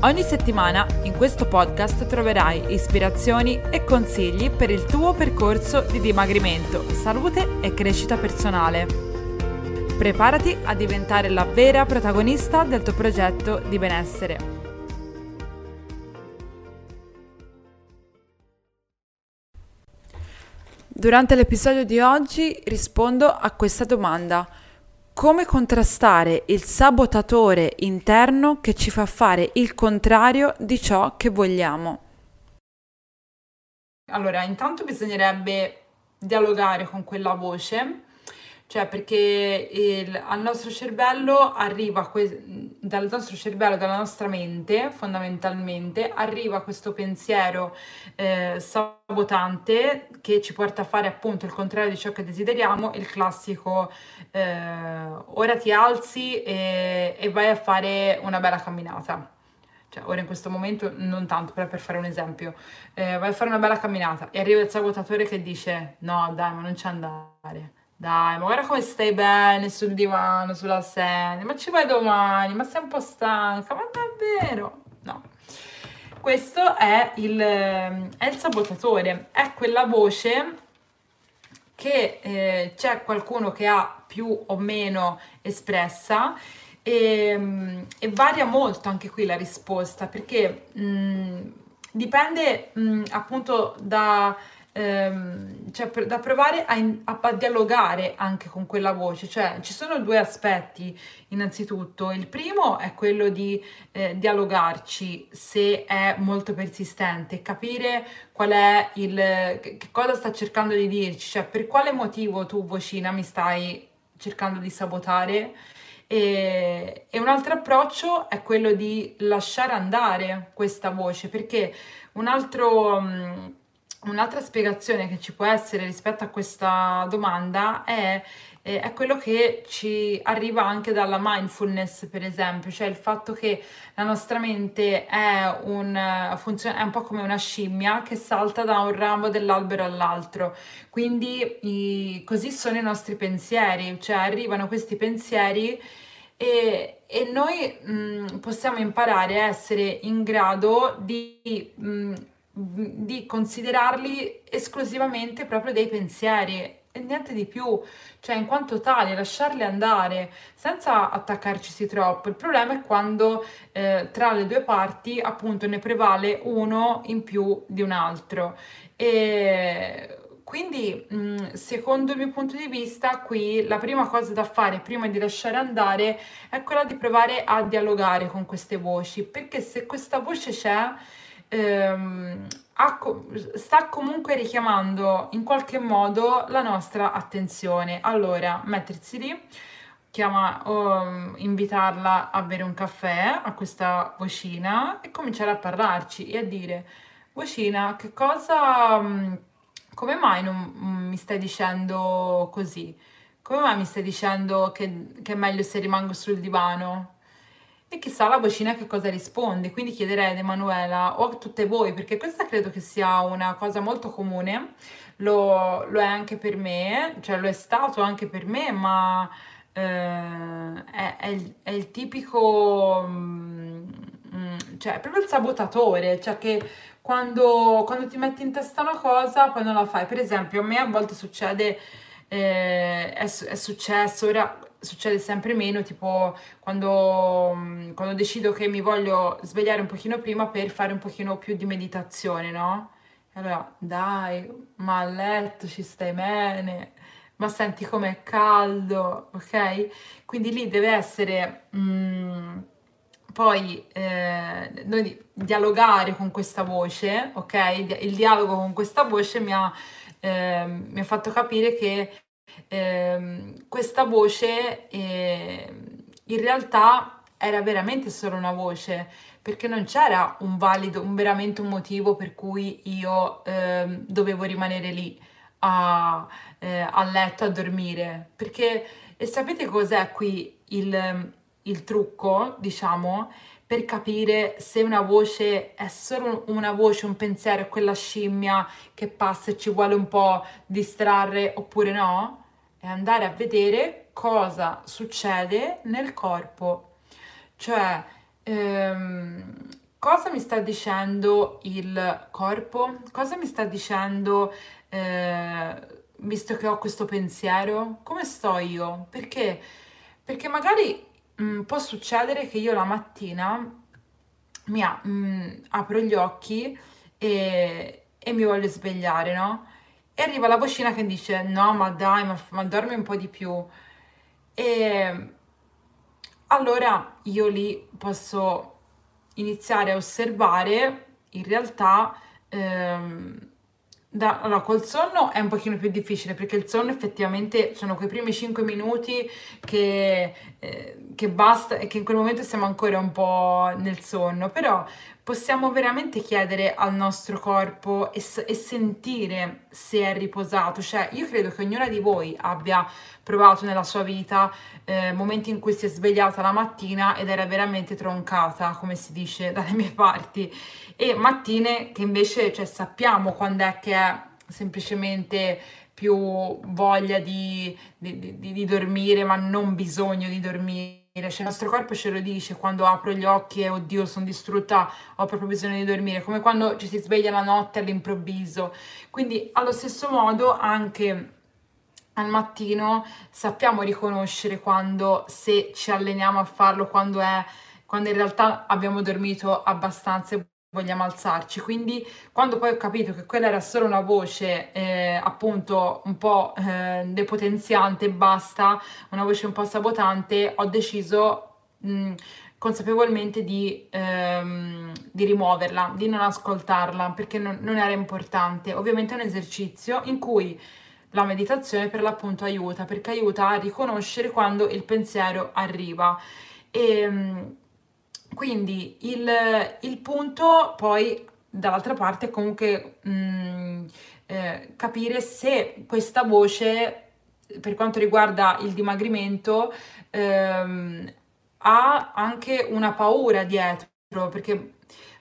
Ogni settimana in questo podcast troverai ispirazioni e consigli per il tuo percorso di dimagrimento, salute e crescita personale. Preparati a diventare la vera protagonista del tuo progetto di benessere. Durante l'episodio di oggi rispondo a questa domanda come contrastare il sabotatore interno che ci fa fare il contrario di ciò che vogliamo? Allora, intanto bisognerebbe dialogare con quella voce cioè perché il, al nostro cervello arriva, que- dal nostro cervello, dalla nostra mente fondamentalmente, arriva questo pensiero eh, sabotante che ci porta a fare appunto il contrario di ciò che desideriamo, il classico eh, ora ti alzi e, e vai a fare una bella camminata. Cioè ora in questo momento non tanto, però per fare un esempio, eh, vai a fare una bella camminata e arriva il sabotatore che dice no dai ma non c'è andare, dai, ma guarda come stai bene sul divano, sulla sedia, ma ci vai domani, ma sei un po' stanca, ma davvero? No. Questo è il, è il sabotatore, è quella voce che eh, c'è qualcuno che ha più o meno espressa e, e varia molto anche qui la risposta perché mh, mm, dipende mh, mm, appunto da ehm, cioè per, da provare a, a, a, dialogare anche con quella voce. Cioè, ci sono due aspetti, innanzitutto. Il primo è quello di eh, dialogarci se è molto persistente, capire qual è il, che cosa sta cercando di dirci, cioè per quale motivo tu, vocina, mi stai cercando di sabotare. E, e, un altro approccio è quello di lasciare andare questa voce, perché un altro, mm, Un'altra spiegazione che ci può essere rispetto a questa domanda è, è, quello che ci arriva anche dalla mindfulness, per esempio, cioè il fatto che la nostra mente è un, funziona, è un po' come una scimmia che salta da un ramo dell'albero all'altro. Quindi i, così sono i nostri pensieri, cioè arrivano questi pensieri e, e noi mh, possiamo imparare a essere in grado di... Mh, di considerarli esclusivamente proprio dei pensieri e niente di più, cioè in quanto tali lasciarli andare senza attaccarci troppo. Il problema è quando eh, tra le due parti appunto ne prevale uno in più di un altro. E quindi, secondo il mio punto di vista, qui la prima cosa da fare prima di lasciare andare è quella di provare a dialogare con queste voci, perché se questa voce c'è ehm, sta comunque richiamando in qualche modo la nostra attenzione. Allora, mettersi lì, chiama, um, invitarla a bere un caffè a questa vocina e cominciare a parlarci e a dire, vocina, che cosa, um, come mai non um, mi stai dicendo così? Come mai mi stai dicendo che, che è meglio se rimango sul divano? E chissà la vocina che cosa risponde, quindi chiederei ad Emanuela o a tutte voi, perché questa credo che sia una cosa molto comune, lo, lo è anche per me, cioè lo è stato anche per me, ma eh, è, è, il, è, il, tipico, mm, mm, cioè proprio il sabotatore, cioè che quando, quando, ti metti in testa una cosa poi non la fai. Per esempio a me a volte succede, eh, è, è successo, ora succede sempre meno, tipo quando, mm, quando decido che mi voglio svegliare un pochino prima per fare un pochino più di meditazione, no? allora, dai, ma a letto ci stai bene, ma senti com'è caldo, ok? Quindi lì deve essere... Mm, poi eh, noi dialogare con questa voce, ok? Il dialogo con questa voce mi ha, eh, mi ha fatto capire che eh, questa voce eh, in realtà era veramente solo una voce perché non c'era un valido, un veramente un motivo per cui io eh, dovevo rimanere lì. a, eh, a letto a dormire. Perché e sapete cos'è qui il, il trucco, diciamo? Per capire se una voce è solo una voce, un pensiero, quella scimmia che passa e ci vuole un po' distrarre oppure no, è andare a vedere cosa succede nel corpo. Cioè, ehm, cosa mi sta dicendo il corpo? Cosa mi sta dicendo, eh, visto che ho questo pensiero? Come sto io? Perché? Perché magari mh, mm, può succedere che io la mattina mi ha, mh, mm, apro gli occhi e, e, mi voglio svegliare, no? E arriva la vocina che dice: No, ma dai, ma, ma dormi un po' di più. E allora io lì posso iniziare a osservare in realtà. Ehm, da, allora, col sonno è un pochino più difficile perché il sonno effettivamente sono quei primi 5 minuti che, eh, che basta e che in quel momento siamo ancora un po' nel sonno, però possiamo veramente chiedere al nostro corpo e, e, sentire se è riposato. Cioè, io credo che ognuna di voi abbia provato nella sua vita eh, momenti in cui si è svegliata la mattina ed era veramente troncata, come si dice dalle mie parti, e mattine che invece cioè, sappiamo quando è che è semplicemente più voglia di, di, di, di dormire, ma non bisogno di dormire cioè il nostro corpo ce lo dice quando apro gli occhi e oddio sono distrutta, ho proprio bisogno di dormire, come quando ci si sveglia la notte all'improvviso. Quindi allo stesso modo anche al mattino sappiamo riconoscere quando se ci alleniamo a farlo, quando è quando in realtà abbiamo dormito abbastanza vogliamo alzarci. Quindi quando poi ho capito che quella era solo una voce eh, appunto un po' eh, depotenziante basta, una voce un po' sabotante, ho deciso mh, consapevolmente di, ehm, di, rimuoverla, di non ascoltarla perché non, non era importante. Ovviamente è un esercizio in cui la meditazione per l'appunto aiuta perché aiuta a riconoscere quando il pensiero arriva. E, quindi il, il punto poi dall'altra parte è comunque mh, mm, eh, capire se questa voce per quanto riguarda il dimagrimento ehm, ha anche una paura dietro perché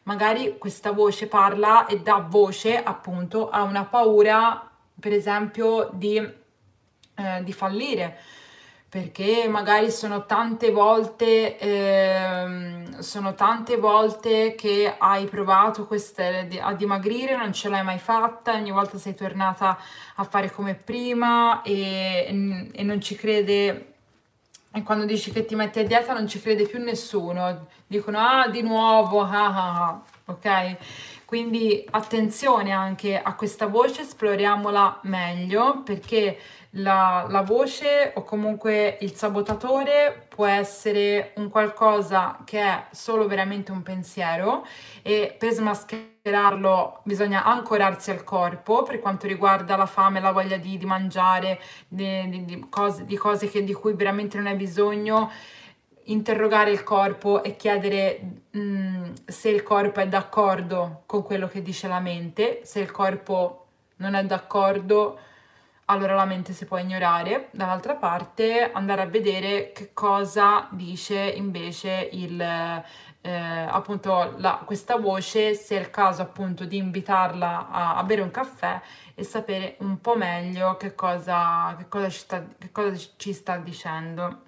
magari questa voce parla e dà voce appunto a una paura per esempio di, eh, di fallire perché magari sono tante volte, ehm, sono tante volte che hai provato queste, a dimagrire, non ce l'hai mai fatta, ogni volta sei tornata a fare come prima e, e non ci crede, e quando dici che ti metti a dieta non ci crede più nessuno, dicono ah di nuovo, ah ah ah, ok? Quindi attenzione anche a questa voce, esploriamola meglio perché la, la, voce o comunque il sabotatore può essere un qualcosa che è solo veramente un pensiero e per smascherarlo bisogna ancorarsi al corpo per quanto riguarda la fame, la voglia di, di mangiare, di, di, cose, di cose che, di cui veramente non hai bisogno interrogare il corpo e chiedere mh, mm, se il corpo è d'accordo con quello che dice la mente, se il corpo non è d'accordo allora la mente si può ignorare, dall'altra parte andare a vedere che cosa dice invece il, eh, appunto la, questa voce, se è il caso appunto di invitarla a, a, bere un caffè e sapere un po' meglio che cosa, che cosa, ci, sta, che cosa ci sta dicendo.